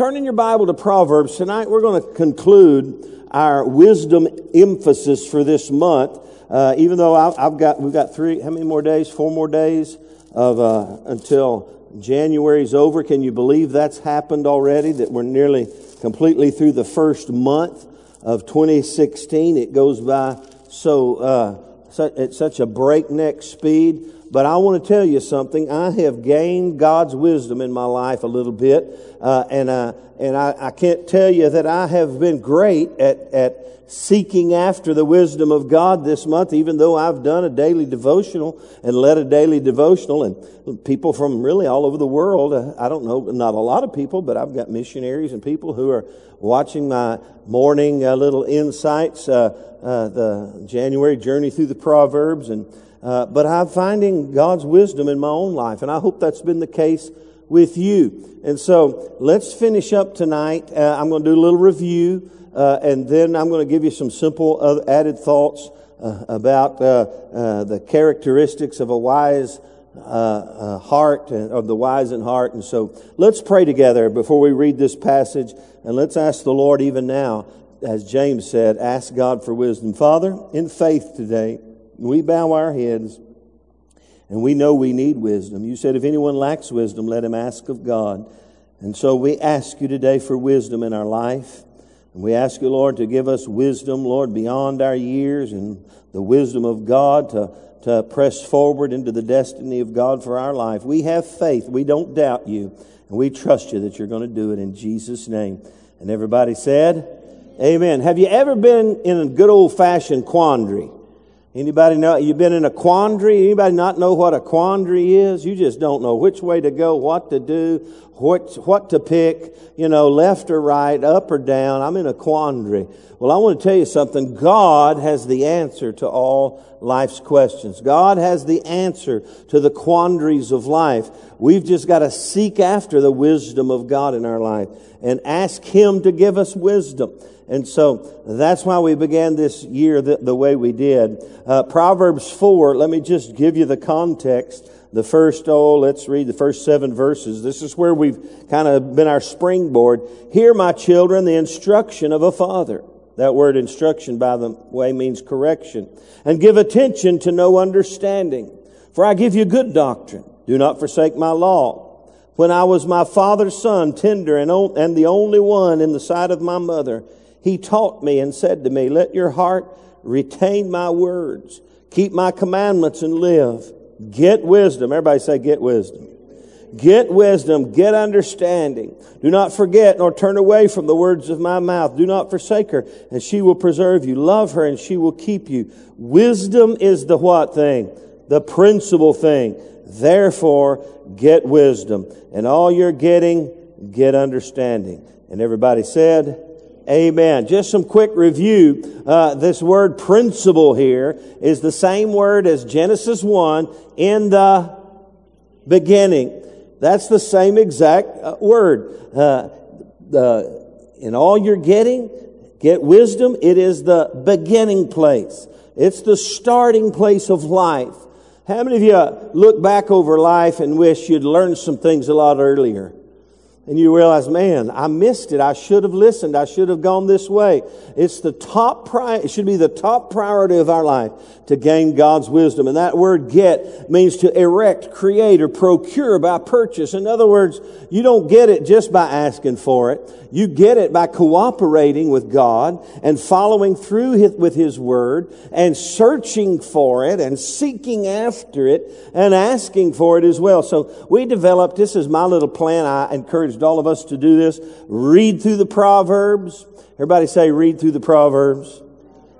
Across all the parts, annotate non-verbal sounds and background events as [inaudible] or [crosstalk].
Turn in your Bible to Proverbs. Tonight we're going to conclude our wisdom emphasis for this month. Uh, even though I've, I've, got, we've got three, how many more days? Four more days of, uh, until January's over. Can you believe that's happened already? That we're nearly completely through the first month of 2016. It goes by so, uh, at such a breakneck speed. But I want to tell you something. I have gained God's wisdom in my life a little bit, uh, and uh, and I, I, can't tell you that I have been great at at seeking after the wisdom of God this month. Even though I've done a daily devotional and led a daily devotional, and people from really all over the world. Uh, I don't know, not a lot of people, but I've got missionaries and people who are watching my morning uh, little insights, uh, uh, the January journey through the Proverbs and. Uh, but I'm finding God's wisdom in my own life, and I hope that's been the case with you. And so let's finish up tonight. Uh, I'm going to do a little review, uh, and then I'm going to give you some simple added thoughts uh, about uh, the characteristics of a wise heart, of the wise in heart. And so let's pray together before we read this passage, and let's ask the Lord even now, as James said, ask God for wisdom. Father, in faith today, we bow our heads and we know we need wisdom. You said, if anyone lacks wisdom, let him ask of God. And so we ask you today for wisdom in our life. And we ask you, Lord, to give us wisdom, Lord, beyond our years and the wisdom of God to, to press forward into the destiny of God for our life. We have faith. We don't doubt you. And we trust you that you're going to do it in Jesus' name. And everybody said, Amen. Have you ever been in a good old fashioned quandary? Anybody know, you've been in a quandary? Anybody not know what a quandary is? You just don't know which way to go, what to do, what, what to pick, you know, left or right, up or down. I'm in a quandary. Well, I want to tell you something. God has the answer to all life's questions. God has the answer to the quandaries of life. We've just got to seek after the wisdom of God in our life and ask Him to give us wisdom. And so that's why we began this year the, the way we did. Uh, Proverbs 4, let me just give you the context. The first, oh, let's read the first seven verses. This is where we've kind of been our springboard. Hear, my children, the instruction of a father. That word instruction, by the way, means correction. And give attention to know understanding. For I give you good doctrine. Do not forsake my law. When I was my father's son, tender and, and the only one in the sight of my mother, he taught me and said to me, Let your heart retain my words, keep my commandments and live. Get wisdom. Everybody say, Get wisdom. Get wisdom, get understanding. Do not forget nor turn away from the words of my mouth. Do not forsake her, and she will preserve you. Love her, and she will keep you. Wisdom is the what thing? The principal thing. Therefore, get wisdom. And all you're getting, get understanding. And everybody said, Amen. Just some quick review. Uh, this word principal here is the same word as Genesis 1 in the beginning. That's the same exact uh, word. Uh, in all you're getting, get wisdom. It is the beginning place. It's the starting place of life. How many of you look back over life and wish you'd learned some things a lot earlier? And you realize, man, I missed it. I should have listened. I should have gone this way. It's the top pri- it should be the top priority of our life to gain God's wisdom. And that word get means to erect, create, or procure by purchase. In other words, you don't get it just by asking for it. You get it by cooperating with God and following through with His Word and searching for it and seeking after it and asking for it as well. So we developed, this is my little plan. I encouraged all of us to do this. Read through the Proverbs. Everybody say read through the Proverbs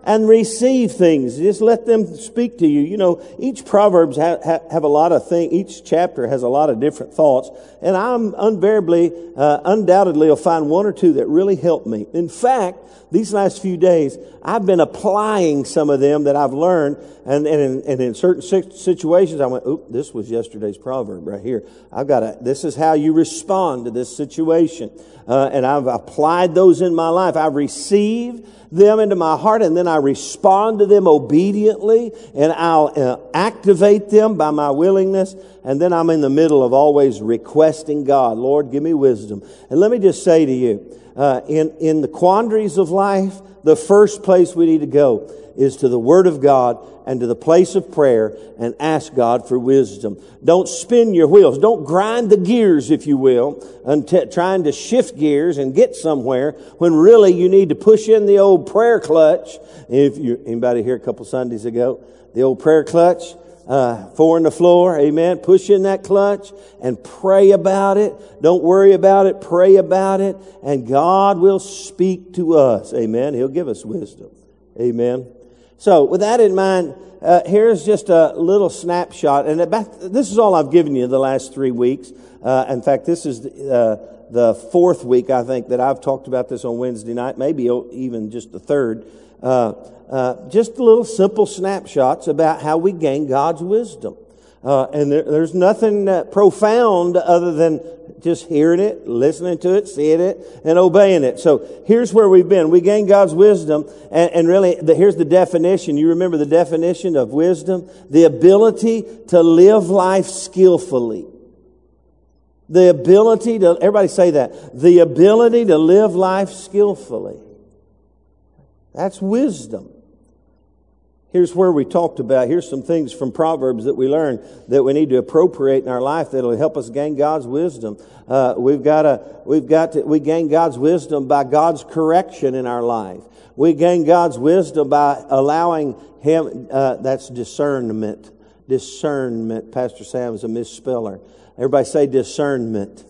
and receive things. Just let them speak to you. You know, each Proverbs ha- ha- have a lot of things, each chapter has a lot of different thoughts. And I'm invariably, uh, undoubtedly will find one or two that really help me. In fact, these last few days, I've been applying some of them that I've learned. And, and, in, and in certain situations, I went, oop, this was yesterday's proverb right here. I've got to, this is how you respond to this situation. Uh, and I've applied those in my life. I've received them into my heart and then I respond to them obediently and I'll uh, activate them by my willingness. And then I'm in the middle of always requesting God, Lord, give me wisdom. And let me just say to you, uh, in, in the quandaries of life, the first place we need to go is to the Word of God and to the place of prayer and ask God for wisdom. Don't spin your wheels. Don't grind the gears, if you will, until trying to shift gears and get somewhere when really you need to push in the old prayer clutch. If you, anybody here a couple Sundays ago, the old prayer clutch, uh, four in the floor, amen. Push in that clutch and pray about it. Don't worry about it. Pray about it. And God will speak to us, amen. He'll give us wisdom, amen. So, with that in mind, uh, here's just a little snapshot, and about, this is all I've given you the last three weeks. Uh, in fact, this is the, uh, the, fourth week I think that I've talked about this on Wednesday night, maybe even just the third. Uh, uh, just a little simple snapshots about how we gain God's wisdom. Uh, and there, there's nothing profound other than just hearing it, listening to it, seeing it, and obeying it. So here's where we've been. We gain God's wisdom, and, and really, the, here's the definition. You remember the definition of wisdom? The ability to live life skillfully. The ability to, everybody say that. The ability to live life skillfully. That's wisdom. Here's where we talked about, here's some things from Proverbs that we learned that we need to appropriate in our life that'll help us gain God's wisdom. Uh, we've got to, we've got to, we gain God's wisdom by God's correction in our life. We gain God's wisdom by allowing Him, uh, that's discernment. Discernment. Pastor Sam Sam's a misspeller. Everybody say discernment.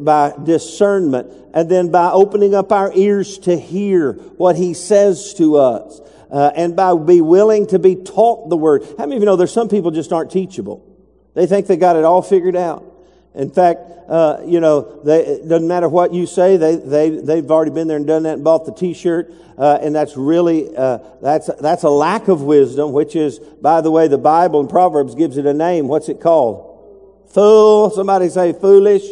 By discernment. And then by opening up our ears to hear what He says to us uh, and by be willing to be taught the word. How many of you know there's some people just aren't teachable? They think they got it all figured out. In fact, uh, you know, they, it doesn't matter what you say. They they they've already been there and done that and bought the T-shirt, uh, and that's really uh, that's that's a lack of wisdom. Which is, by the way, the Bible and Proverbs gives it a name. What's it called? Fool. Somebody say foolish.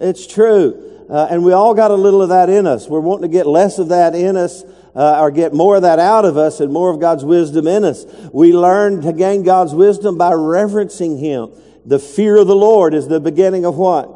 It's true, uh, and we all got a little of that in us. We're wanting to get less of that in us uh, or get more of that out of us and more of God's wisdom in us. We learn to gain God's wisdom by reverencing Him. The fear of the Lord is the beginning of what?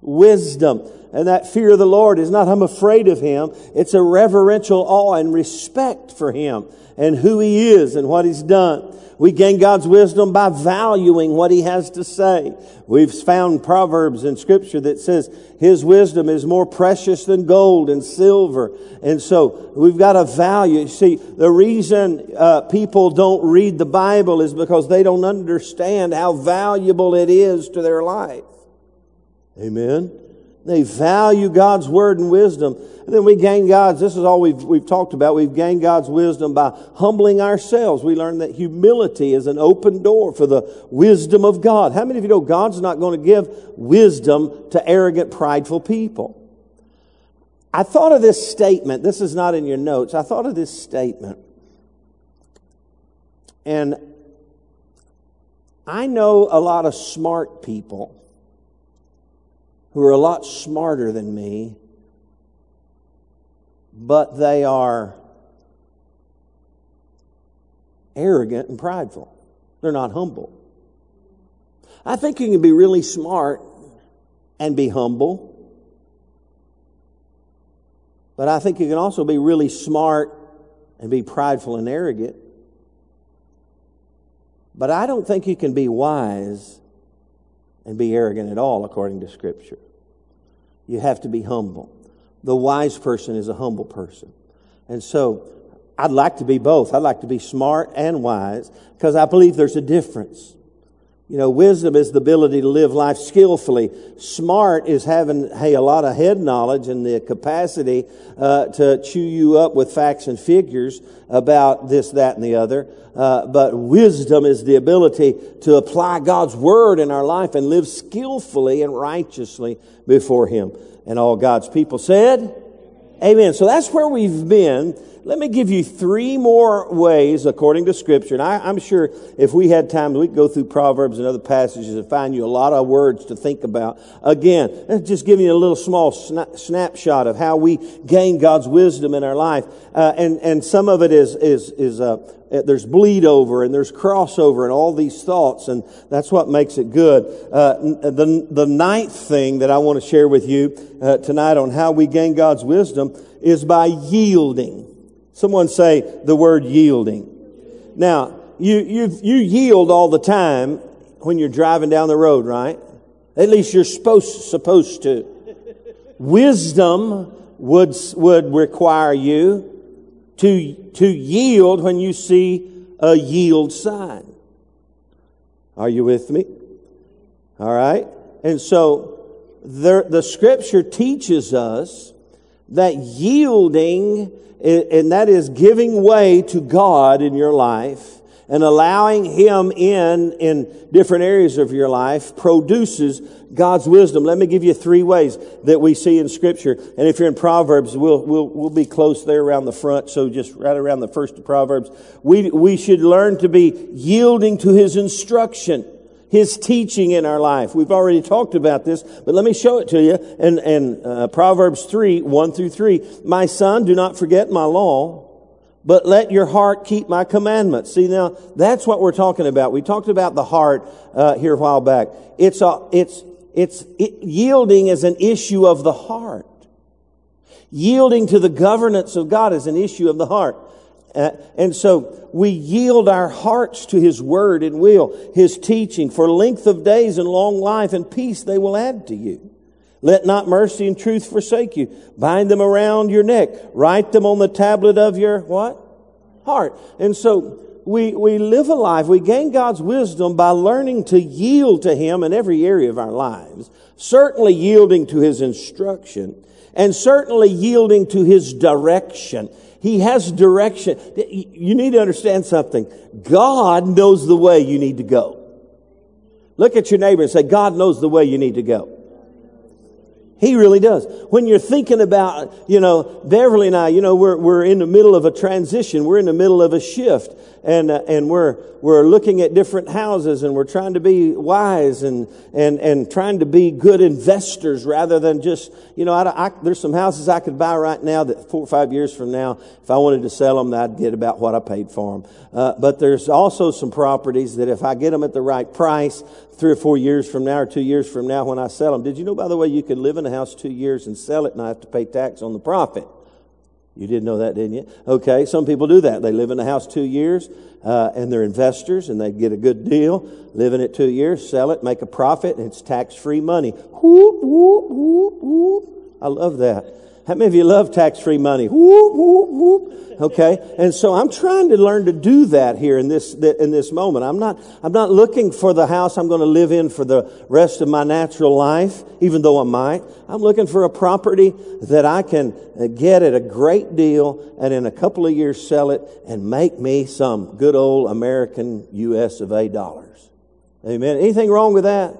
Wisdom. And that fear of the Lord is not, I'm afraid of Him. It's a reverential awe and respect for Him and who He is and what He's done. We gain God's wisdom by valuing what He has to say. We've found Proverbs in Scripture that says His wisdom is more precious than gold and silver. And so we've got to value. See, the reason uh, people don't read the Bible is because they don't understand how valuable it is to their life. Amen. They value God's word and wisdom. And then we gain God's, this is all we've, we've talked about. We've gained God's wisdom by humbling ourselves. We learn that humility is an open door for the wisdom of God. How many of you know God's not going to give wisdom to arrogant, prideful people? I thought of this statement. This is not in your notes. I thought of this statement. And I know a lot of smart people who are a lot smarter than me, but they are arrogant and prideful. They're not humble. I think you can be really smart and be humble. But I think you can also be really smart and be prideful and arrogant. But I don't think you can be wise and be arrogant at all, according to Scripture. You have to be humble. The wise person is a humble person. And so, I'd like to be both. I'd like to be smart and wise because I believe there's a difference. You know, wisdom is the ability to live life skillfully. Smart is having, hey, a lot of head knowledge and the capacity uh, to chew you up with facts and figures about this, that, and the other. Uh, but wisdom is the ability to apply God's word in our life and live skillfully and righteously before Him. And all God's people said, Amen. So that's where we've been. Let me give you three more ways according to Scripture. And I, am sure if we had time, we could go through Proverbs and other passages and find you a lot of words to think about. Again, just giving you a little small sna- snapshot of how we gain God's wisdom in our life. Uh, and, and some of it is, is, is, uh, there's bleed over and there's crossover and all these thoughts, and that's what makes it good. Uh, the, the ninth thing that I want to share with you uh, tonight on how we gain God's wisdom is by yielding. Someone say the word yielding. Now, you, you, you yield all the time when you're driving down the road, right? At least you're supposed, supposed to. Wisdom would, would require you to, to yield when you see a yield sign. Are you with me? All right. And so the, the scripture teaches us that yielding, and that is giving way to God in your life and allowing Him in, in different areas of your life produces God's wisdom. Let me give you three ways that we see in Scripture. And if you're in Proverbs, we'll, we'll, we'll be close there around the front, so just right around the first of Proverbs. We, we should learn to be yielding to His instruction. His teaching in our life. We've already talked about this, but let me show it to you. And, and uh, Proverbs 3, 1 through 3. My son, do not forget my law, but let your heart keep my commandments. See now, that's what we're talking about. We talked about the heart uh, here a while back. It's a, it's it's it, yielding is an issue of the heart. Yielding to the governance of God is an issue of the heart. Uh, and so we yield our hearts to His word and will, His teaching. For length of days and long life and peace they will add to you. Let not mercy and truth forsake you. Bind them around your neck. Write them on the tablet of your what? Heart. And so we, we live a life, we gain God's wisdom by learning to yield to Him in every area of our lives. Certainly yielding to His instruction and certainly yielding to His direction. He has direction. You need to understand something. God knows the way you need to go. Look at your neighbor and say, God knows the way you need to go. He really does. When you're thinking about, you know, Beverly and I, you know, we're, we're in the middle of a transition. We're in the middle of a shift and, uh, and we're, we're looking at different houses and we're trying to be wise and, and, and trying to be good investors rather than just, you know, I, I, there's some houses I could buy right now that four or five years from now, if I wanted to sell them, I'd get about what I paid for them. Uh, but there's also some properties that if I get them at the right price, three or four years from now or two years from now when I sell them. Did you know, by the way, you could live in a house two years and sell it and I have to pay tax on the profit? You didn't know that, didn't you? Okay, some people do that. They live in a house two years, uh, and they're investors, and they get a good deal. Live in it two years, sell it, make a profit, and it's tax-free money. Whoop, whoop, whoop, whoop. I love that. How many of you love tax-free money? Whoop, whoop, whoop. Okay. And so I'm trying to learn to do that here in this, in this moment. I'm not, I'm not looking for the house I'm going to live in for the rest of my natural life, even though I might. I'm looking for a property that I can uh, get at a great deal and in a couple of years sell it and make me some good old American US of A dollars. Amen. Anything wrong with that?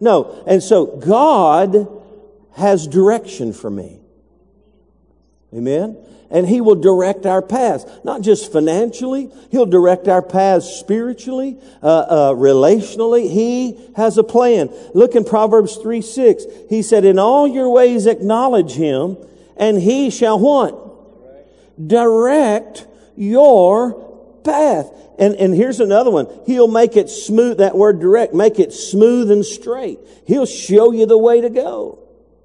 No. And so God has direction for me. Amen? And He will direct our paths, not just financially, He'll direct our paths spiritually, uh, uh, relationally. He has a plan. Look in Proverbs 3 6. He said, In all your ways acknowledge Him, and He shall what? Direct your path. And, and here's another one. He'll make it smooth, that word direct, make it smooth and straight. He'll show you the way to go.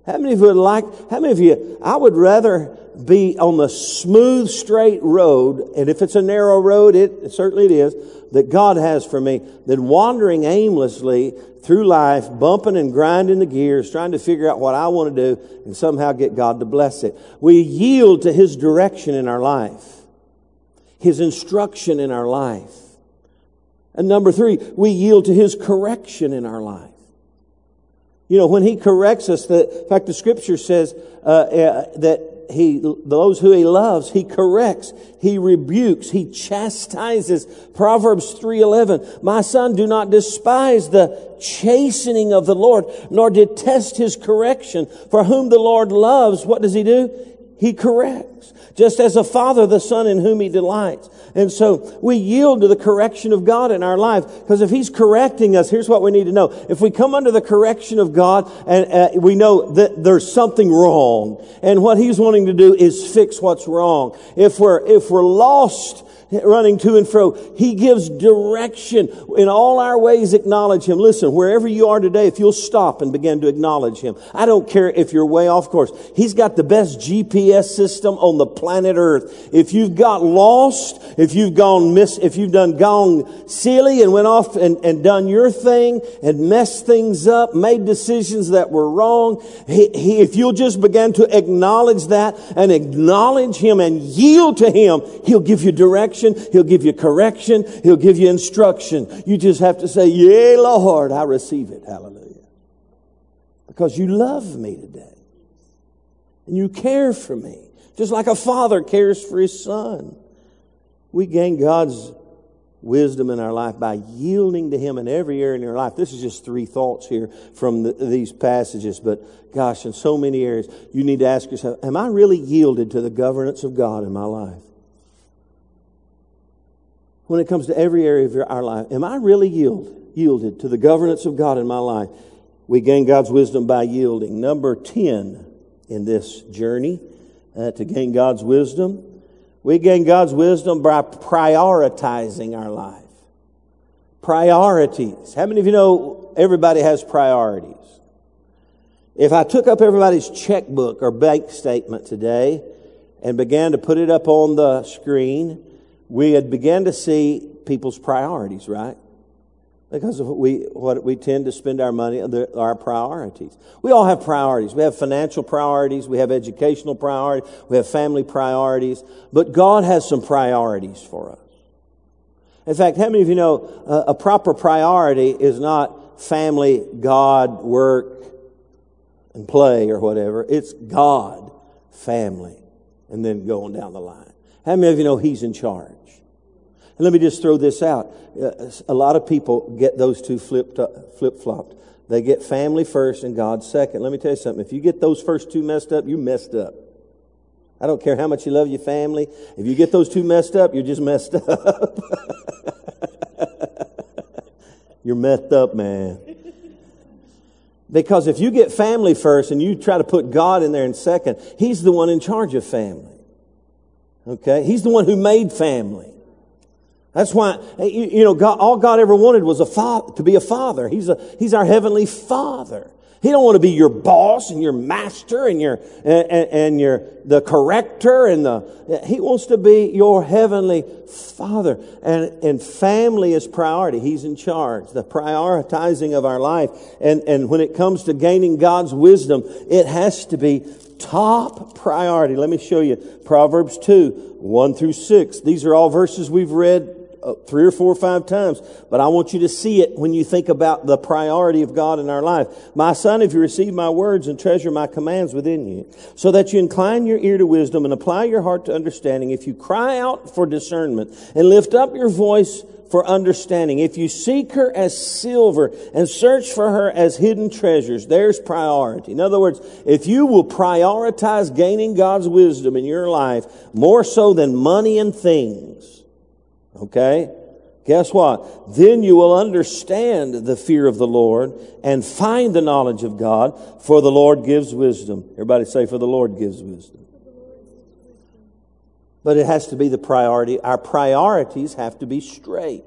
How many of you would like, how many of you, I would rather be on the smooth, straight road, and if it's a narrow road, it, certainly it is, that God has for me, than wandering aimlessly through life, bumping and grinding the gears, trying to figure out what I want to do, and somehow get God to bless it. We yield to His direction in our life, His instruction in our life. And number three, we yield to His correction in our life. You know, when He corrects us, the, in fact, the scripture says uh, uh, that he, those who he loves, he corrects, he rebukes, he chastises. Proverbs 3.11, my son, do not despise the chastening of the Lord, nor detest his correction. For whom the Lord loves, what does he do? He corrects. Just as a father the son in whom he delights. And so we yield to the correction of God in our life because if he's correcting us, here's what we need to know. If we come under the correction of God and uh, we know that there's something wrong and what he's wanting to do is fix what's wrong. If we're, if we're lost running to and fro. He gives direction. In all our ways, acknowledge Him. Listen, wherever you are today, if you'll stop and begin to acknowledge Him. I don't care if you're way off course. He's got the best GPS system on the planet Earth. If you've got lost, if you've gone miss, if you've done gone silly and went off and, and done your thing and messed things up, made decisions that were wrong, he, he, if you'll just begin to acknowledge that and acknowledge Him and yield to Him, He'll give you direction direction. He'll give you correction. He'll give you instruction. You just have to say, Yea, Lord, I receive it. Hallelujah. Because you love me today. And you care for me. Just like a father cares for his son. We gain God's wisdom in our life by yielding to Him in every area in our life. This is just three thoughts here from the, these passages, but gosh, in so many areas, you need to ask yourself, am I really yielded to the governance of God in my life? When it comes to every area of our life. Am I really yield, yielded to the governance of God in my life? We gain God's wisdom by yielding. Number 10 in this journey uh, to gain God's wisdom. We gain God's wisdom by prioritizing our life. Priorities. How many of you know everybody has priorities? If I took up everybody's checkbook or bank statement today and began to put it up on the screen, we had began to see people's priorities, right? Because of we, what we tend to spend our money, on our priorities. We all have priorities. We have financial priorities. We have educational priorities. We have family priorities. But God has some priorities for us. In fact, how many of you know uh, a proper priority is not family, God, work, and play or whatever. It's God, family, and then going down the line. How many of you know He's in charge? And let me just throw this out. Uh, a lot of people get those two flipped flip flopped. They get family first and God second. Let me tell you something. If you get those first two messed up, you messed up. I don't care how much you love your family. If you get those two messed up, you're just messed up. [laughs] you're messed up, man. Because if you get family first and you try to put God in there in second, He's the one in charge of family. Okay? He's the one who made family. That's why, you, know, God, all God ever wanted was a father, to be a father. He's a, he's our heavenly father. He don't want to be your boss and your master and your, and, and your, the corrector and the, he wants to be your heavenly father. And, and family is priority. He's in charge. The prioritizing of our life. And, and when it comes to gaining God's wisdom, it has to be top priority. Let me show you Proverbs 2, 1 through 6. These are all verses we've read uh, three or four or five times, but I want you to see it when you think about the priority of God in our life. My son, if you receive my words and treasure my commands within you, so that you incline your ear to wisdom and apply your heart to understanding, if you cry out for discernment and lift up your voice for understanding. If you seek her as silver and search for her as hidden treasures, there's priority. In other words, if you will prioritize gaining God's wisdom in your life more so than money and things, Okay? Guess what? Then you will understand the fear of the Lord and find the knowledge of God, for the Lord gives wisdom. Everybody say, for the Lord gives wisdom. But it has to be the priority. Our priorities have to be straight.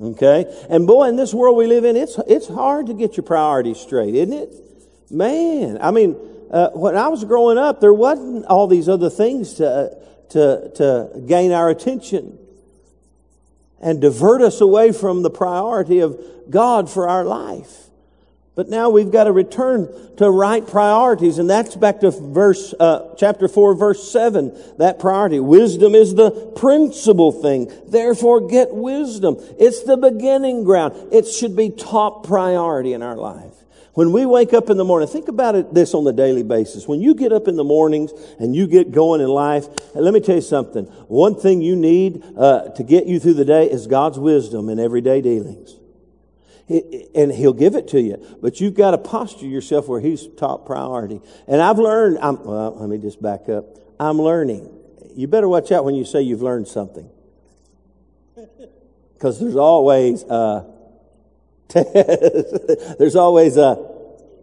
Okay? And boy, in this world we live in, it's, it's hard to get your priorities straight, isn't it? Man, I mean, uh, when I was growing up, there wasn't all these other things to, uh, to, to gain our attention and divert us away from the priority of God for our life. But now we've got to return to right priorities, and that's back to verse, uh, chapter 4, verse 7. That priority. Wisdom is the principal thing. Therefore, get wisdom. It's the beginning ground. It should be top priority in our life. When we wake up in the morning, think about it this on the daily basis. When you get up in the mornings and you get going in life, let me tell you something. One thing you need uh, to get you through the day is God's wisdom in everyday dealings. And he'll give it to you, but you've got to posture yourself where he's top priority. And I've learned, I'm, well, let me just back up. I'm learning you better watch out when you say you've learned something. [laughs] Because there's always a [laughs] test. there's always a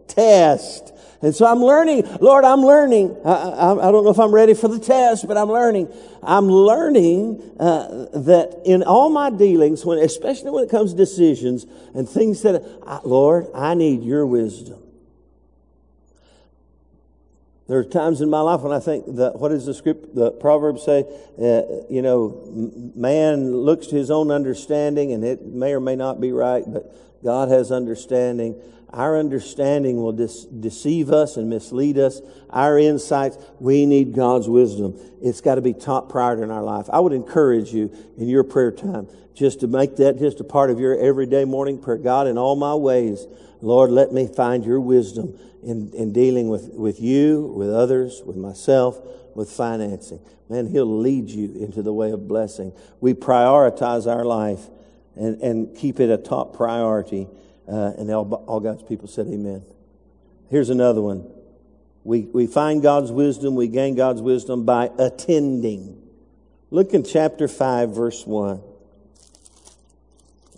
test. And so I'm learning, Lord, I'm learning. I, I, I, don't know if I'm ready for the test, but I'm learning. I'm learning uh, that in all my dealings, when, especially when it comes to decisions and things that, I, Lord, I need your wisdom. There are times in my life when I think that what does the script, the Proverbs say? Uh, you know, man looks to his own understanding, and it may or may not be right, but God has understanding. Our understanding will dis- deceive us and mislead us. Our insights, we need God's wisdom. It's got to be top priority in our life. I would encourage you in your prayer time just to make that just a part of your everyday morning prayer. God, in all my ways, Lord, let me find your wisdom in, in dealing with, with you, with others, with myself, with financing. Man, He'll lead you into the way of blessing. We prioritize our life and, and keep it a top priority uh, and all, all God's people said, Amen. Here's another one. We, we find God's wisdom, we gain God's wisdom by attending. Look in chapter 5, verse 1.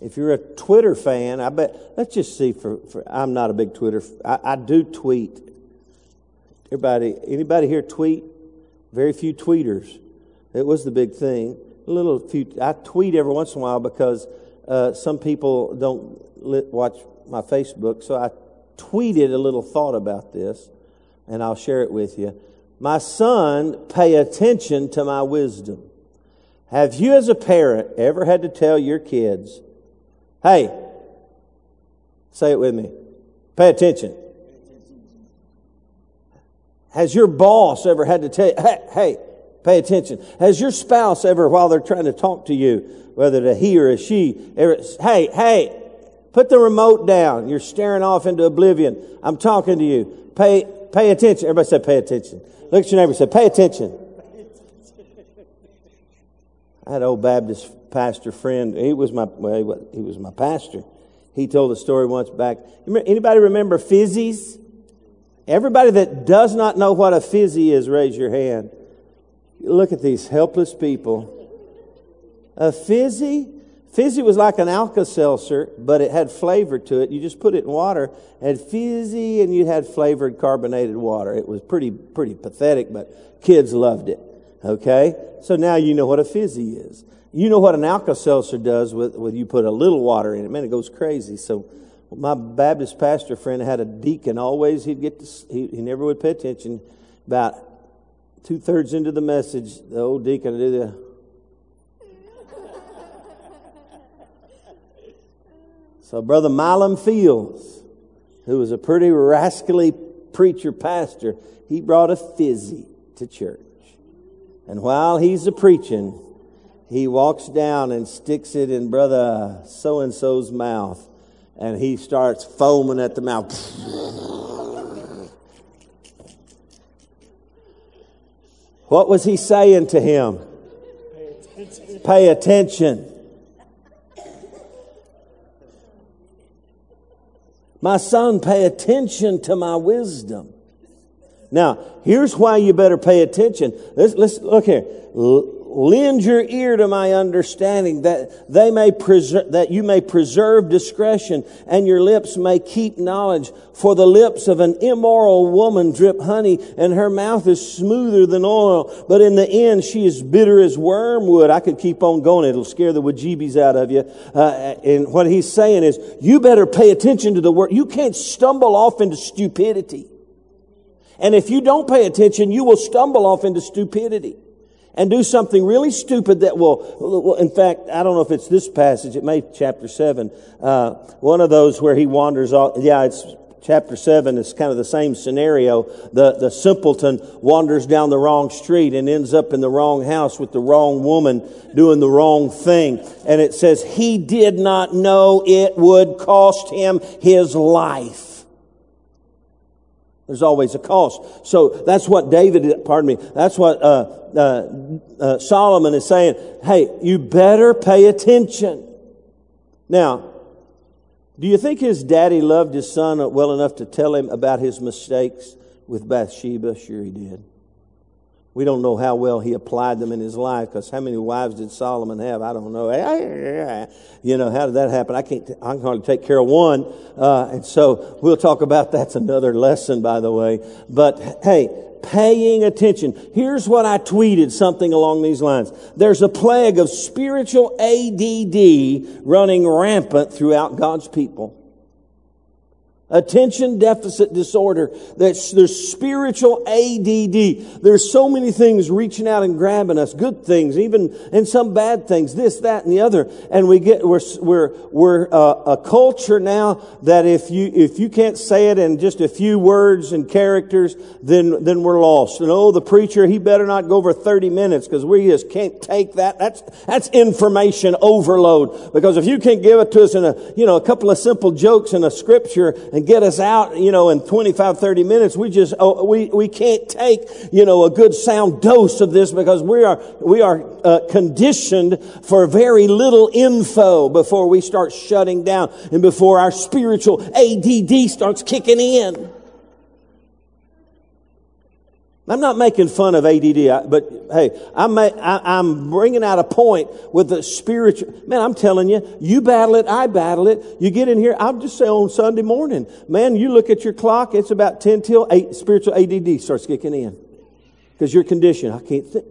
If you're a Twitter fan, I bet, let's just see for, for I'm not a big Twitter, I, I do tweet. Everybody, anybody here tweet? Very few tweeters. It was the big thing. A little few, I tweet every once in a while because uh, some people don't watch my Facebook, so I tweeted a little thought about this, and I'll share it with you. My son, pay attention to my wisdom. Have you, as a parent, ever had to tell your kids, hey, say it with me, pay attention? Has your boss ever had to tell you, hey, hey, pay attention? Has your spouse ever, while they're trying to talk to you, whether to he or a she, ever, hey, hey, Put the remote down. You're staring off into oblivion. I'm talking to you. Pay, pay attention. Everybody say, pay attention. Look at your neighbor and say, pay attention. I had an old Baptist pastor friend. He was my, well, he was my pastor. He told a story once back. Anybody remember fizzies? Everybody that does not know what a fizzy is, raise your hand. Look at these helpless people. A fizzy Fizzy was like an Alka Seltzer, but it had flavor to it. You just put it in water, and fizzy, and you had flavored carbonated water. It was pretty, pretty pathetic, but kids loved it. Okay? So now you know what a fizzy is. You know what an Alka Seltzer does with, with you put a little water in it. Man, it goes crazy. So my Baptist pastor friend had a deacon. Always he'd get to, he, he never would pay attention. About two thirds into the message, the old deacon would do the, So Brother Milam Fields, who was a pretty rascally preacher pastor, he brought a fizzy to church. And while he's a preaching, he walks down and sticks it in brother so and so's mouth, and he starts foaming at the mouth. What was he saying to him? Pay attention. Pay attention. My son, pay attention to my wisdom. Now, here's why you better pay attention. Let's, let's look here. Lend your ear to my understanding that they may preserve, that you may preserve discretion and your lips may keep knowledge. For the lips of an immoral woman drip honey and her mouth is smoother than oil. But in the end, she is bitter as wormwood. I could keep on going. It'll scare the wajibis out of you. Uh, and what he's saying is, you better pay attention to the word. You can't stumble off into stupidity. And if you don't pay attention, you will stumble off into stupidity and do something really stupid that will, in fact, I don't know if it's this passage, it may chapter 7, uh, one of those where he wanders off, yeah, it's chapter 7 It's kind of the same scenario. The, the simpleton wanders down the wrong street and ends up in the wrong house with the wrong woman doing the wrong thing. And it says he did not know it would cost him his life. There's always a cost. So that's what David, pardon me, that's what uh, uh, uh, Solomon is saying. Hey, you better pay attention. Now, do you think his daddy loved his son well enough to tell him about his mistakes with Bathsheba? Sure, he did. We don't know how well he applied them in his life because how many wives did Solomon have? I don't know. You know, how did that happen? I can't, I can hardly take care of one. Uh, and so we'll talk about that's another lesson, by the way. But hey, paying attention. Here's what I tweeted, something along these lines. There's a plague of spiritual ADD running rampant throughout God's people. Attention deficit disorder. That's, there's spiritual ADD. There's so many things reaching out and grabbing us. Good things, even, and some bad things. This, that, and the other. And we get, we're, we're, we're uh, a culture now that if you, if you can't say it in just a few words and characters, then, then we're lost. And oh, the preacher, he better not go over 30 minutes because we just can't take that. That's, that's information overload. Because if you can't give it to us in a, you know, a couple of simple jokes and a scripture and get us out, you know, in 25, 30 minutes. We just, oh, we, we can't take, you know, a good sound dose of this because we are, we are uh, conditioned for very little info before we start shutting down and before our spiritual ADD starts kicking in. I'm not making fun of ADD, but hey, I'm, I, am bringing out a point with the spiritual. Man, I'm telling you, you battle it, I battle it. You get in here, I'll just say on Sunday morning, man, you look at your clock, it's about 10 till 8, spiritual ADD starts kicking in. Because your condition. I can't think.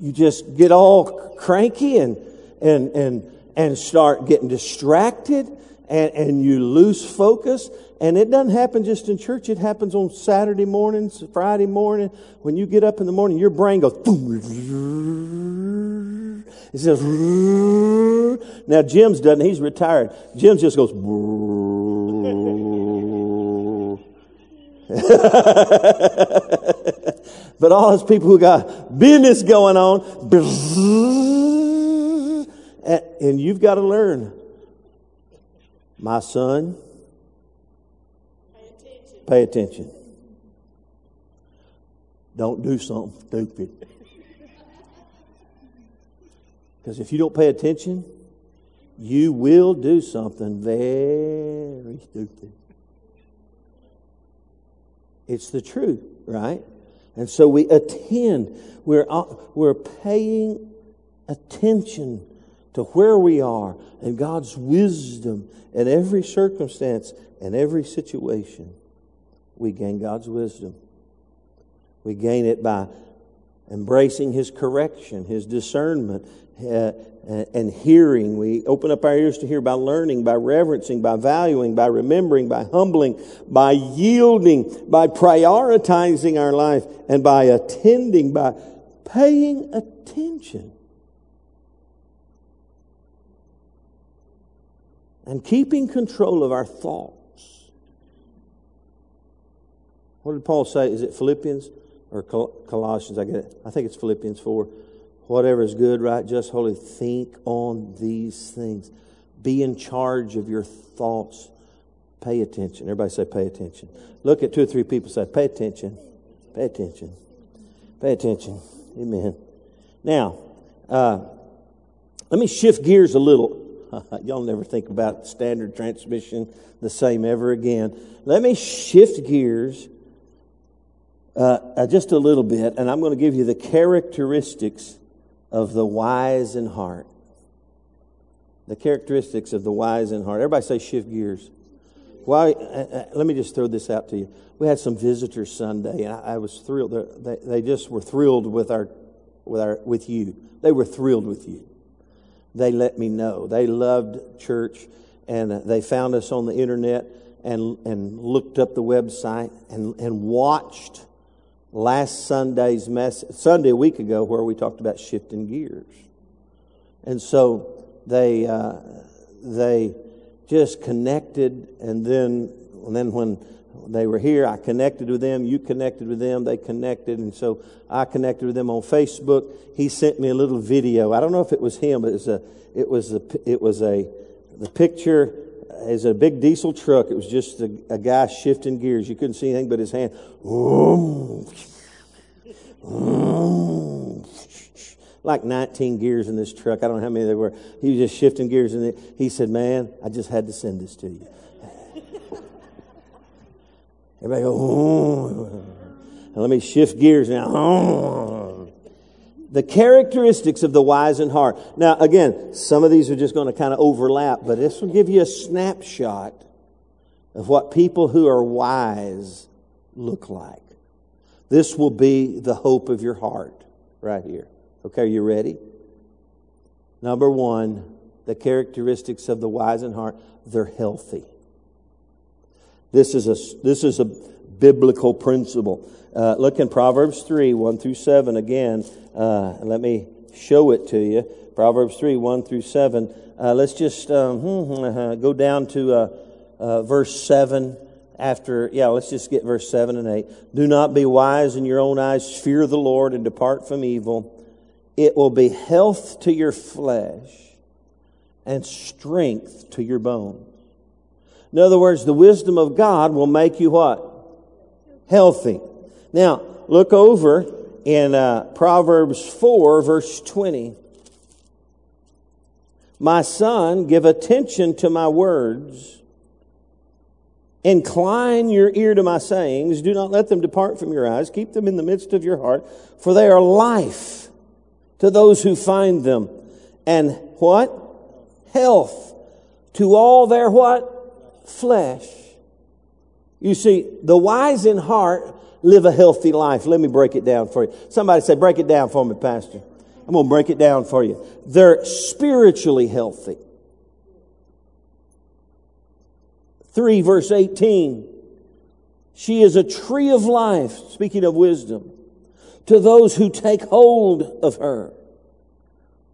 You just get all cranky and, and, and, and start getting distracted and, and you lose focus and it doesn't happen just in church. It happens on Saturday mornings, Friday morning. When you get up in the morning, your brain goes. It says, now Jim's doesn't, he's retired. Jim just goes, [laughs] but all those people who got business going on, and you've got to learn, my son, Pay attention. Don't do something stupid. Because if you don't pay attention, you will do something very stupid. It's the truth, right? And so we attend. We're, uh, we're paying attention to where we are and God's wisdom in every circumstance and every situation we gain God's wisdom. We gain it by embracing His correction, His discernment, uh, and hearing. We open up our ears to hear by learning, by reverencing, by valuing, by remembering, by humbling, by yielding, by prioritizing our life, and by attending, by paying attention. And keeping control of our thoughts what did Paul say? Is it Philippians or Colossians? I get it. I think it's Philippians 4. Whatever is good, right, just, holy, think on these things. Be in charge of your thoughts. Pay attention. Everybody say, pay attention. Look at two or three people say, pay attention. Pay attention. Pay attention. Amen. Now, uh, let me shift gears a little. [laughs] Y'all never think about standard transmission the same ever again. Let me shift gears uh, uh, just a little bit, and I'm going to give you the characteristics of the wise in heart. The characteristics of the wise in heart. Everybody say shift gears. Why? Uh, uh, let me just throw this out to you. We had some visitors Sunday, and I, I was thrilled. They, they just were thrilled with our, with our, with you. They were thrilled with you. They let me know they loved church, and they found us on the internet and and looked up the website and and watched last Sunday's message, Sunday a week ago, where we talked about shifting gears. And so they, uh, they just connected, and then, and then when they were here, I connected with them, you connected with them, they connected, and so I connected with them on Facebook. He sent me a little video. I don't know if it was him, but it was a, it was a, it was a, the picture is a big diesel truck. It was just a, a guy shifting gears. You couldn't see anything but his hand. Like 19 gears in this truck. I don't know how many there were. He was just shifting gears. And he said, Man, I just had to send this to you. Everybody go, let me shift gears now. The characteristics of the wise in heart. Now, again, some of these are just going to kind of overlap, but this will give you a snapshot of what people who are wise look like. This will be the hope of your heart right here. Okay, are you ready? Number one, the characteristics of the wise in heart, they're healthy. This is a, this is a biblical principle. Uh, look in Proverbs 3, 1 through 7 again. Uh, let me show it to you. Proverbs 3, 1 through 7. Uh, let's just um, hmm, hmm, uh-huh, go down to uh, uh, verse 7 after, yeah, let's just get verse 7 and 8. Do not be wise in your own eyes, fear the Lord, and depart from evil. It will be health to your flesh and strength to your bones. In other words, the wisdom of God will make you what? Healthy. Now, look over in uh, Proverbs 4, verse 20. My son, give attention to my words. Incline your ear to my sayings. Do not let them depart from your eyes. Keep them in the midst of your heart, for they are life to those who find them. And what? Health to all their what? Flesh. You see, the wise in heart live a healthy life. Let me break it down for you. Somebody say, break it down for me, Pastor. I'm going to break it down for you. They're spiritually healthy. 3 verse 18. She is a tree of life, speaking of wisdom, to those who take hold of her.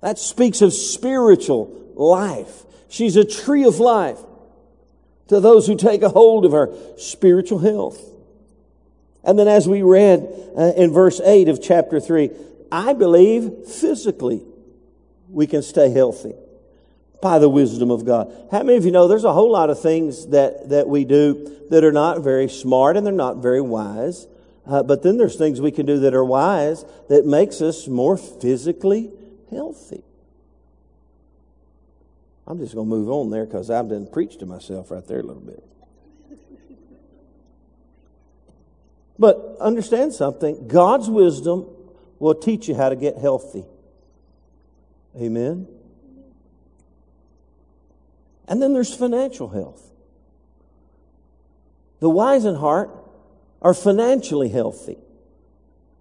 That speaks of spiritual life. She's a tree of life to those who take a hold of our spiritual health. And then as we read uh, in verse 8 of chapter 3, I believe physically we can stay healthy by the wisdom of God. How many of you know there's a whole lot of things that, that we do that are not very smart and they're not very wise. Uh, but then there's things we can do that are wise that makes us more physically healthy. I'm just going to move on there because I've done preached to myself right there a little bit. But understand something God's wisdom will teach you how to get healthy. Amen. And then there's financial health. The wise in heart are financially healthy.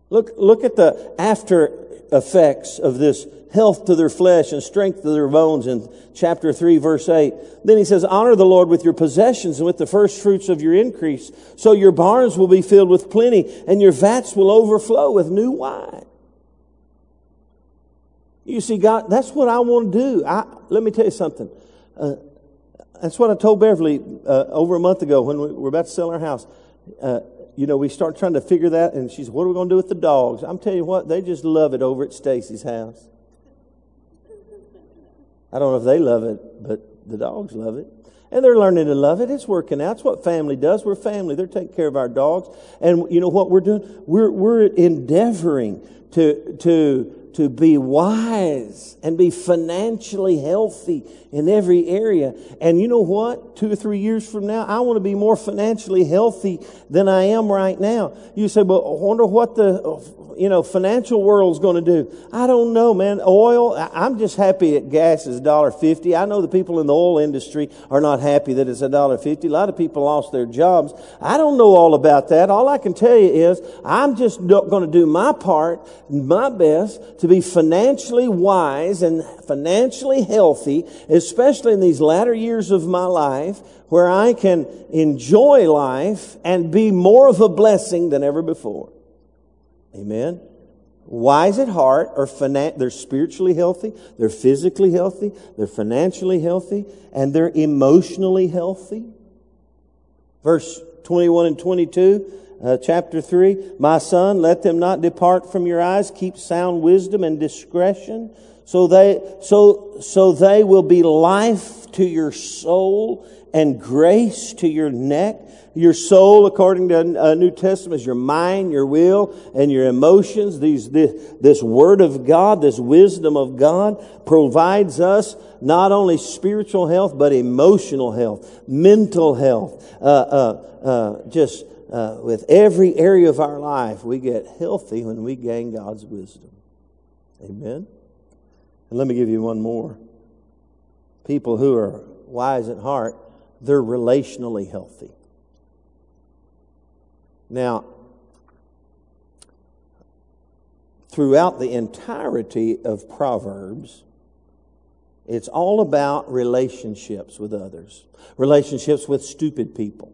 Look, look at the after effects of this health to their flesh and strength to their bones in chapter 3 verse 8. Then he says, honor the Lord with your possessions and with the first fruits of your increase. So your barns will be filled with plenty and your vats will overflow with new wine. You see, God, that's what I want to do. I, let me tell you something. Uh, that's what I told Beverly uh, over a month ago when we were about to sell our house. Uh, you know, we start trying to figure that, and she said, "What are we going to do with the dogs?" I'm telling you what, they just love it over at Stacy's house. I don't know if they love it, but the dogs love it. And they're learning to love it. It's working out. It's what family does. We're family. They're taking care of our dogs. And you know what we're doing? We're, we're endeavoring to, to to be wise and be financially healthy in every area. And you know what? Two or three years from now, I want to be more financially healthy than I am right now. You say, but I wonder what the, you know, financial world's going to do. I don't know, man. Oil, I'm just happy that gas is $1.50. I know the people in the oil industry are not happy that it's $1.50. A lot of people lost their jobs. I don't know all about that. All I can tell you is I'm just going to do my part, my best to be financially wise and financially healthy, especially in these latter years of my life, where I can enjoy life and be more of a blessing than ever before. Amen. Wise at heart are finan- they're spiritually healthy, they're physically healthy, they're financially healthy, and they're emotionally healthy. Verse 21 and 22 uh, chapter 3 My son, let them not depart from your eyes. Keep sound wisdom and discretion, so they, so, so they will be life to your soul and grace to your neck. Your soul, according to uh, New Testament, is your mind, your will, and your emotions. These, this, this Word of God, this wisdom of God provides us not only spiritual health, but emotional health, mental health, uh, uh, uh just uh, with every area of our life, we get healthy when we gain God's wisdom. Amen? And let me give you one more. People who are wise at heart, they're relationally healthy. Now, throughout the entirety of Proverbs, it's all about relationships with others, relationships with stupid people.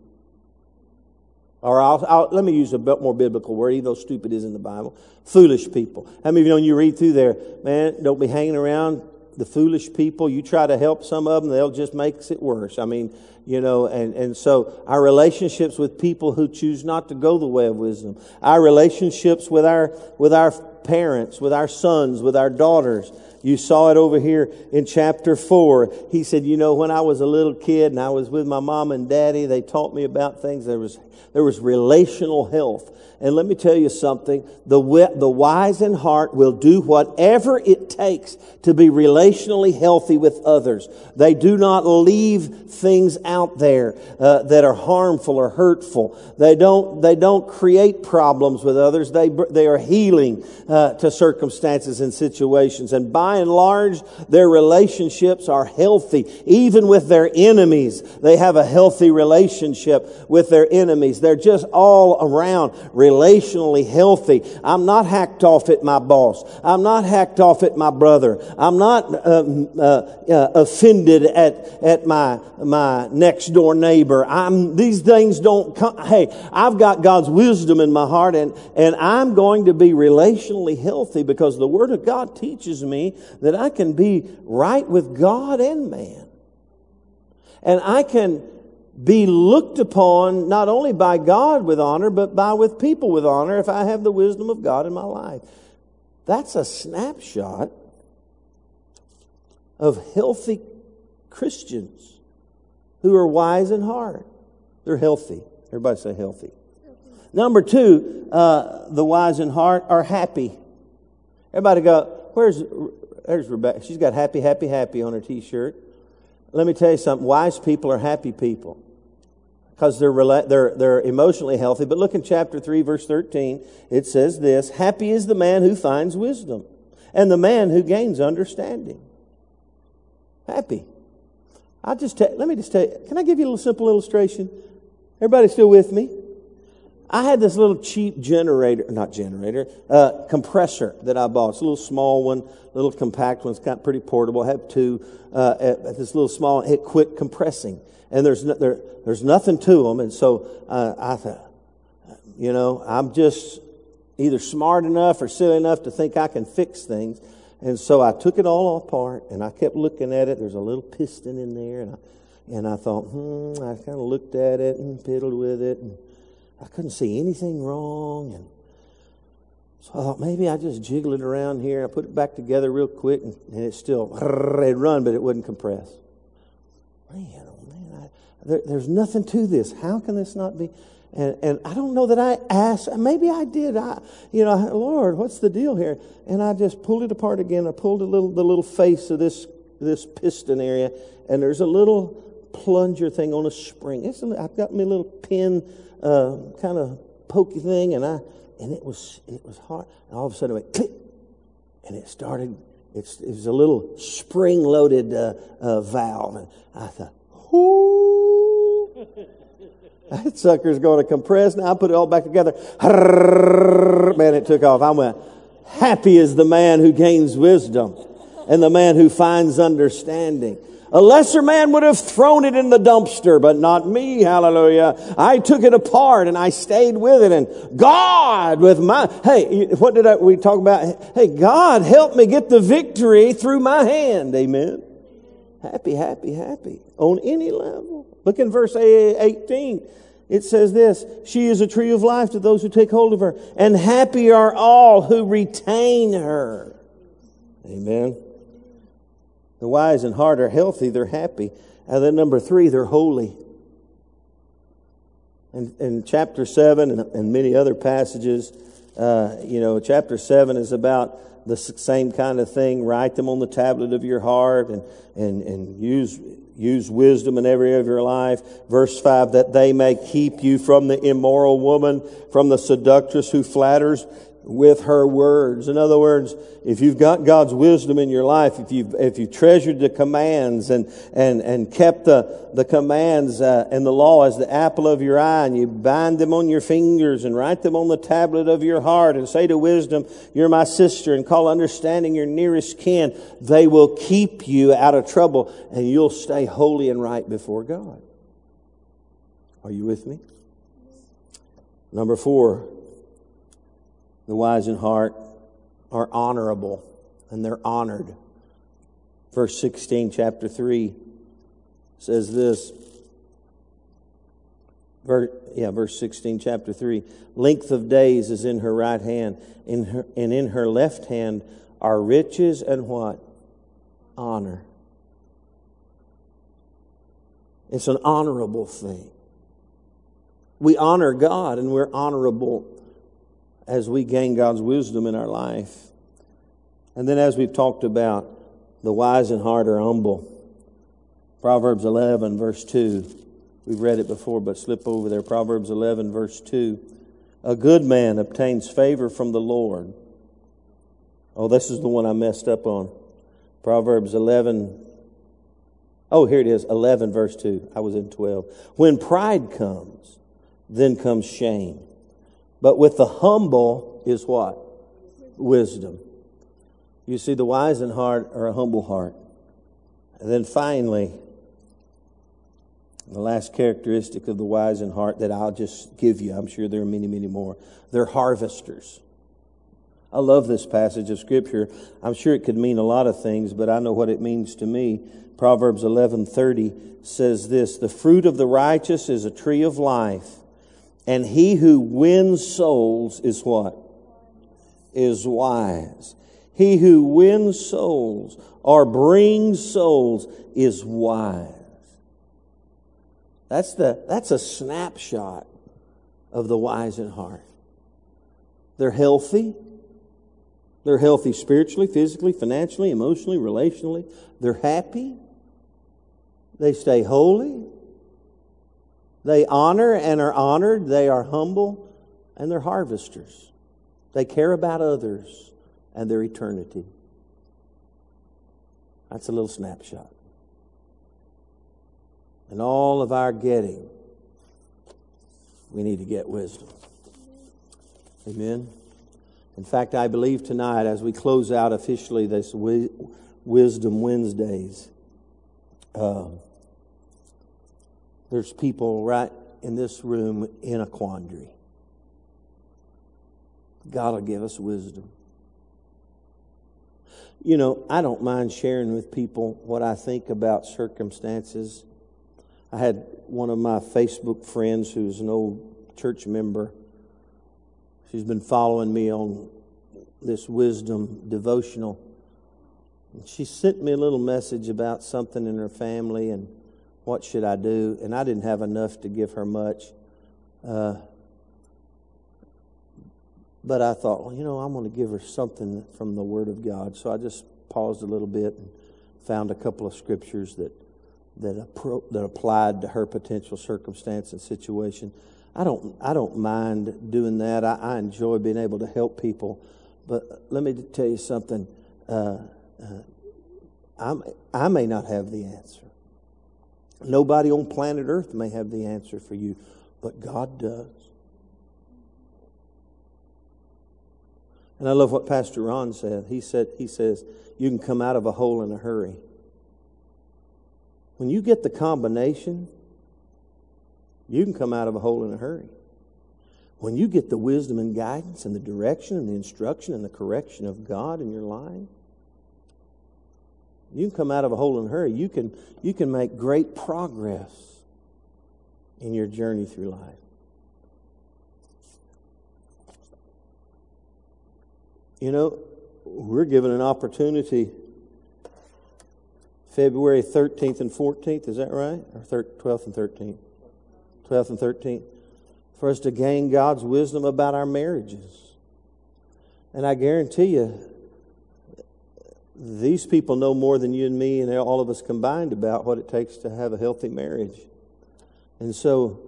Or I'll, I'll, let me use a bit more biblical word, even though stupid is in the Bible. Foolish people. How many of you know you read through there, man, don't be hanging around the foolish people. You try to help some of them, they'll just make it worse. I mean, you know, and, and so our relationships with people who choose not to go the way of wisdom, our relationships with our, with our parents, with our sons, with our daughters, you saw it over here in chapter four. He said, you know, when I was a little kid and I was with my mom and daddy, they taught me about things. There was, there was relational health. And let me tell you something. The, the wise in heart will do whatever it takes to be relationally healthy with others. They do not leave things out there uh, that are harmful or hurtful. They don't, they don't create problems with others. They, they are healing uh, to circumstances and situations. And by and large, their relationships are healthy. Even with their enemies, they have a healthy relationship with their enemies. They're just all around relationally healthy. I'm not hacked off at my boss. I'm not hacked off at my brother. I'm not uh, uh, uh, offended at at my my next door neighbor. I'm these things don't come. Hey, I've got God's wisdom in my heart, and and I'm going to be relationally healthy because the Word of God teaches me that I can be right with God and man, and I can be looked upon not only by God with honor, but by with people with honor if I have the wisdom of God in my life. That's a snapshot of healthy Christians who are wise in heart. They're healthy. Everybody say healthy. Number two, uh, the wise in heart are happy. Everybody go, where's, there's Rebecca. She's got happy, happy, happy on her t-shirt. Let me tell you something. Wise people are happy people because they're, they're, they're emotionally healthy. But look in chapter 3, verse 13. It says this Happy is the man who finds wisdom and the man who gains understanding. Happy. I just tell, let me just tell you, can I give you a little simple illustration? Everybody still with me? I had this little cheap generator, not generator, uh, compressor that I bought. It's a little small one, little compact one. It's of pretty portable. I have two. Uh, at, at this little small, it quit compressing, and there's no, there, there's nothing to them. And so uh, I thought, you know, I'm just either smart enough or silly enough to think I can fix things. And so I took it all apart, and I kept looking at it. There's a little piston in there, and I, and I thought, hmm. I kind of looked at it and fiddled with it. And, I couldn't see anything wrong. And so I thought maybe I just jiggle it around here. I put it back together real quick, and, and it still [laughs] it'd run, but it wouldn't compress. Man, there, there's nothing to this. How can this not be? And, and I don't know that I asked. Maybe I did. I, you know, Lord, what's the deal here? And I just pulled it apart again. I pulled a little the little face of this this piston area, and there's a little plunger thing on a spring. It's a, I've got my little pin uh, kind of pokey thing, and I and it was it was hard. And all of a sudden it went click, and it started. It's, it was a little spring-loaded uh, uh, valve, and I thought, "Ooh, [laughs] that sucker's going to compress." Now I put it all back together. Man, it took off. I went, "Happy is the man who gains wisdom, and the man who finds understanding." A lesser man would have thrown it in the dumpster, but not me. Hallelujah. I took it apart and I stayed with it and God with my, hey, what did I, we talk about? Hey, God help me get the victory through my hand. Amen. Happy, happy, happy on any level. Look in verse 18. It says this, she is a tree of life to those who take hold of her and happy are all who retain her. Amen. The wise and heart are healthy, they're happy. And then number three, they're holy. And in chapter 7 and, and many other passages, uh, you know, chapter 7 is about the same kind of thing. Write them on the tablet of your heart and, and, and use Use wisdom in every area of your life. Verse 5, that they may keep you from the immoral woman, from the seductress who flatters with her words. In other words, if you've got God's wisdom in your life, if you've, if you treasured the commands and, and, and kept the, the commands uh, and the law as the apple of your eye, and you bind them on your fingers and write them on the tablet of your heart and say to wisdom, you're my sister, and call understanding your nearest kin, they will keep you out of trouble and you'll stay holy and right before God. Are you with me? Number four, the wise in heart are honorable and they're honored. Verse 16, chapter 3 says this. Verse, yeah, verse 16, chapter 3. Length of days is in her right hand, in her, and in her left hand are riches and what? Honor. It's an honorable thing. We honor God and we're honorable as we gain God's wisdom in our life. And then, as we've talked about, the wise in heart are humble. Proverbs 11, verse 2. We've read it before, but slip over there. Proverbs 11, verse 2. A good man obtains favor from the Lord. Oh, this is the one I messed up on. Proverbs 11. Oh, here it is. 11, verse 2. I was in 12. When pride comes, then comes shame. But with the humble is what? Wisdom. You see, the wise in heart are a humble heart. And then finally, the last characteristic of the wise in heart that I'll just give you, I'm sure there are many, many more. They're harvesters. I love this passage of scripture. I'm sure it could mean a lot of things, but I know what it means to me. Proverbs 11:30 says this, "The fruit of the righteous is a tree of life, and he who wins souls is what? Is wise. He who wins souls or brings souls is wise. That's the, that's a snapshot of the wise in heart. They're healthy. They're healthy spiritually, physically, financially, emotionally, relationally. They're happy. They stay holy. They honor and are honored. They are humble and they're harvesters. They care about others and their eternity. That's a little snapshot. And all of our getting, we need to get wisdom. Amen. In fact, I believe tonight, as we close out officially this Wisdom Wednesdays, uh, there's people right in this room in a quandary. God will give us wisdom. You know, I don't mind sharing with people what I think about circumstances. I had one of my Facebook friends who's an old church member. She's been following me on this wisdom devotional. She sent me a little message about something in her family and what should I do? And I didn't have enough to give her much. Uh, but I thought, well, you know, I'm going to give her something from the Word of God. So I just paused a little bit and found a couple of scriptures that that, appro- that applied to her potential circumstance and situation. I don't I don't mind doing that. I, I enjoy being able to help people. But let me tell you something. Uh, uh, i may not have the answer. Nobody on planet Earth may have the answer for you, but God does. And I love what Pastor Ron said. He said, he says, you can come out of a hole in a hurry. When you get the combination, you can come out of a hole in a hurry. When you get the wisdom and guidance and the direction and the instruction and the correction of God in your life, you can come out of a hole in a hurry. You can, you can make great progress in your journey through life. You know, we're given an opportunity February 13th and 14th, is that right? Or 12th and 13th? 12th and 13th. For us to gain God's wisdom about our marriages. And I guarantee you, these people know more than you and me and all of us combined about what it takes to have a healthy marriage. And so,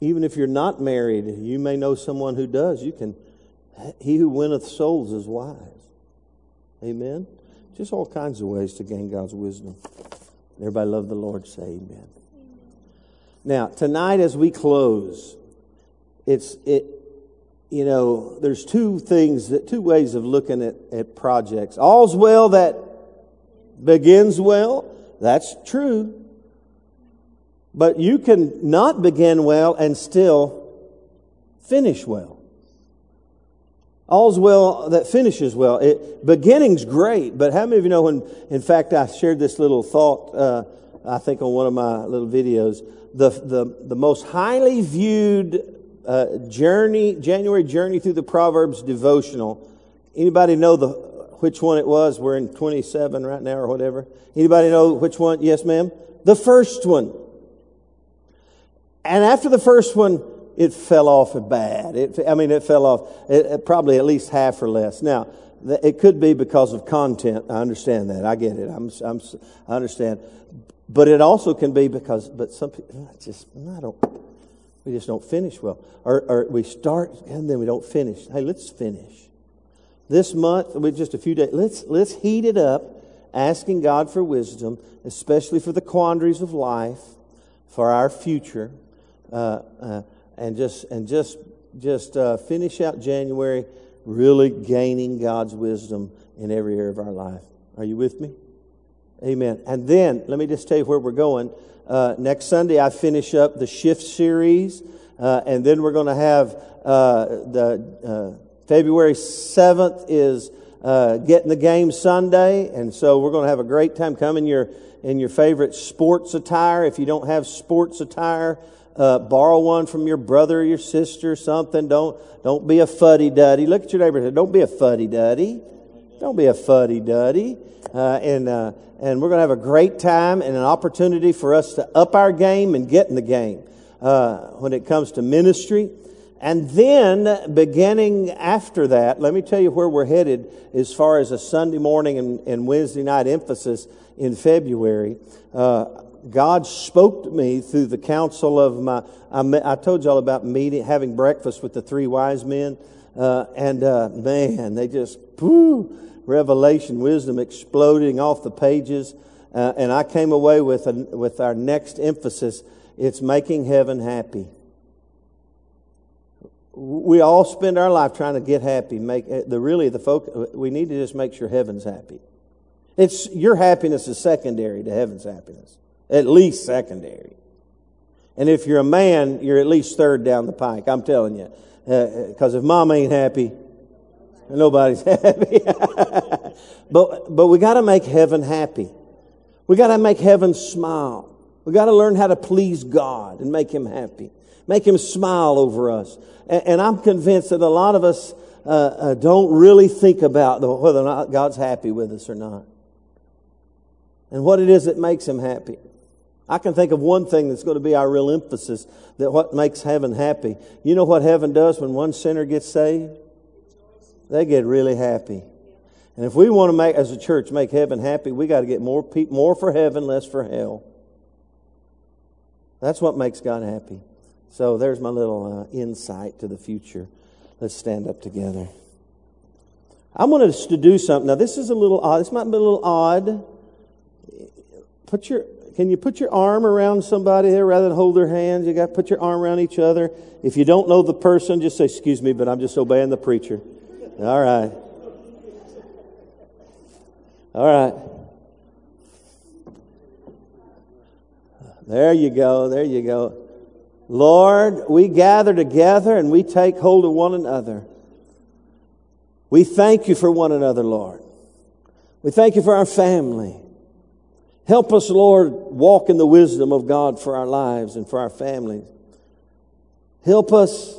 even if you're not married, you may know someone who does. You can, he who winneth souls is wise. Amen? Just all kinds of ways to gain God's wisdom. Everybody love the Lord, say amen. Now, tonight as we close, it's, it, you know, there's two things that, two ways of looking at, at projects. All's well that begins well. That's true. But you can not begin well and still finish well. All's well that finishes well. It, beginning's great, but how many of you know when, in fact, I shared this little thought, uh, I think on one of my little videos, the, the, the most highly viewed uh, journey, January journey through the Proverbs devotional. Anybody know the which one it was? We're in 27 right now or whatever. Anybody know which one? Yes, ma'am. The first one. And after the first one, it fell off bad. It, I mean, it fell off it, probably at least half or less. Now, it could be because of content. I understand that. I get it. I'm, I'm, I understand. But it also can be because, but some people, I just, I don't, we just don't finish well. Or, or we start and then we don't finish. Hey, let's finish. This month, with just a few days, let's, let's heat it up, asking God for wisdom, especially for the quandaries of life, for our future, uh, uh, and just, and just, just uh, finish out January really gaining God's wisdom in every area of our life. Are you with me? Amen. And then, let me just tell you where we're going. Uh, next Sunday, I finish up the shift series, uh, and then we're going to have uh, the uh, February 7th is uh, getting the game Sunday, and so we're going to have a great time. Come in your in your favorite sports attire. If you don't have sports attire, uh, borrow one from your brother or your sister or something. Don't don't be a fuddy duddy. Look at your neighbor. Don't be a fuddy duddy. Don't be a fuddy duddy. Uh, and, uh, and we're going to have a great time and an opportunity for us to up our game and get in the game uh, when it comes to ministry. And then, beginning after that, let me tell you where we're headed as far as a Sunday morning and, and Wednesday night emphasis in February. Uh, God spoke to me through the counsel of my. I, I told y'all about meeting, having breakfast with the three wise men, uh, and uh, man, they just, revelation, wisdom exploding off the pages. Uh, and I came away with, a, with our next emphasis it's making heaven happy. We all spend our life trying to get happy. Make uh, the really the focus. We need to just make sure heaven's happy. It's your happiness is secondary to heaven's happiness, at least secondary. And if you're a man, you're at least third down the pike. I'm telling you, because uh, if mom ain't happy, Nobody's [laughs] happy. but, but we got to make heaven happy. We got to make heaven smile. We got to learn how to please God and make Him happy. Make Him smile over us. And, and I'm convinced that a lot of us uh, uh, don't really think about the, whether or not God's happy with us or not. And what it is that makes Him happy. I can think of one thing that's going to be our real emphasis that what makes heaven happy. You know what heaven does when one sinner gets saved? They get really happy. And if we want to make, as a church, make heaven happy, we got to get more people, more for heaven, less for hell. That's what makes God happy. So there's my little uh, insight to the future. Let's stand up together. I wanted us to do something. Now, this is a little odd. This might be a little odd. Put your, can you put your arm around somebody there rather than hold their hands? You got to put your arm around each other. If you don't know the person, just say, excuse me, but I'm just obeying the preacher. All right. All right. There you go. There you go. Lord, we gather together and we take hold of one another. We thank you for one another, Lord. We thank you for our family. Help us, Lord, walk in the wisdom of God for our lives and for our families. Help us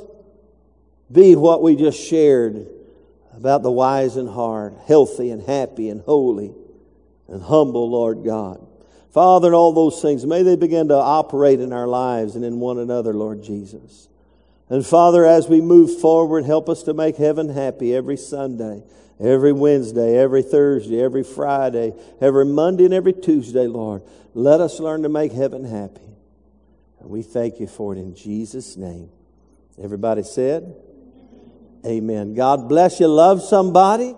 be what we just shared about the wise and hard, healthy and happy and holy and humble, Lord God. Father, and all those things, may they begin to operate in our lives and in one another, Lord Jesus. And Father, as we move forward, help us to make heaven happy every Sunday, every Wednesday, every Thursday, every Friday, every Monday, and every Tuesday, Lord. Let us learn to make heaven happy. And we thank you for it in Jesus' name. Everybody said, Amen. God bless you. Love somebody.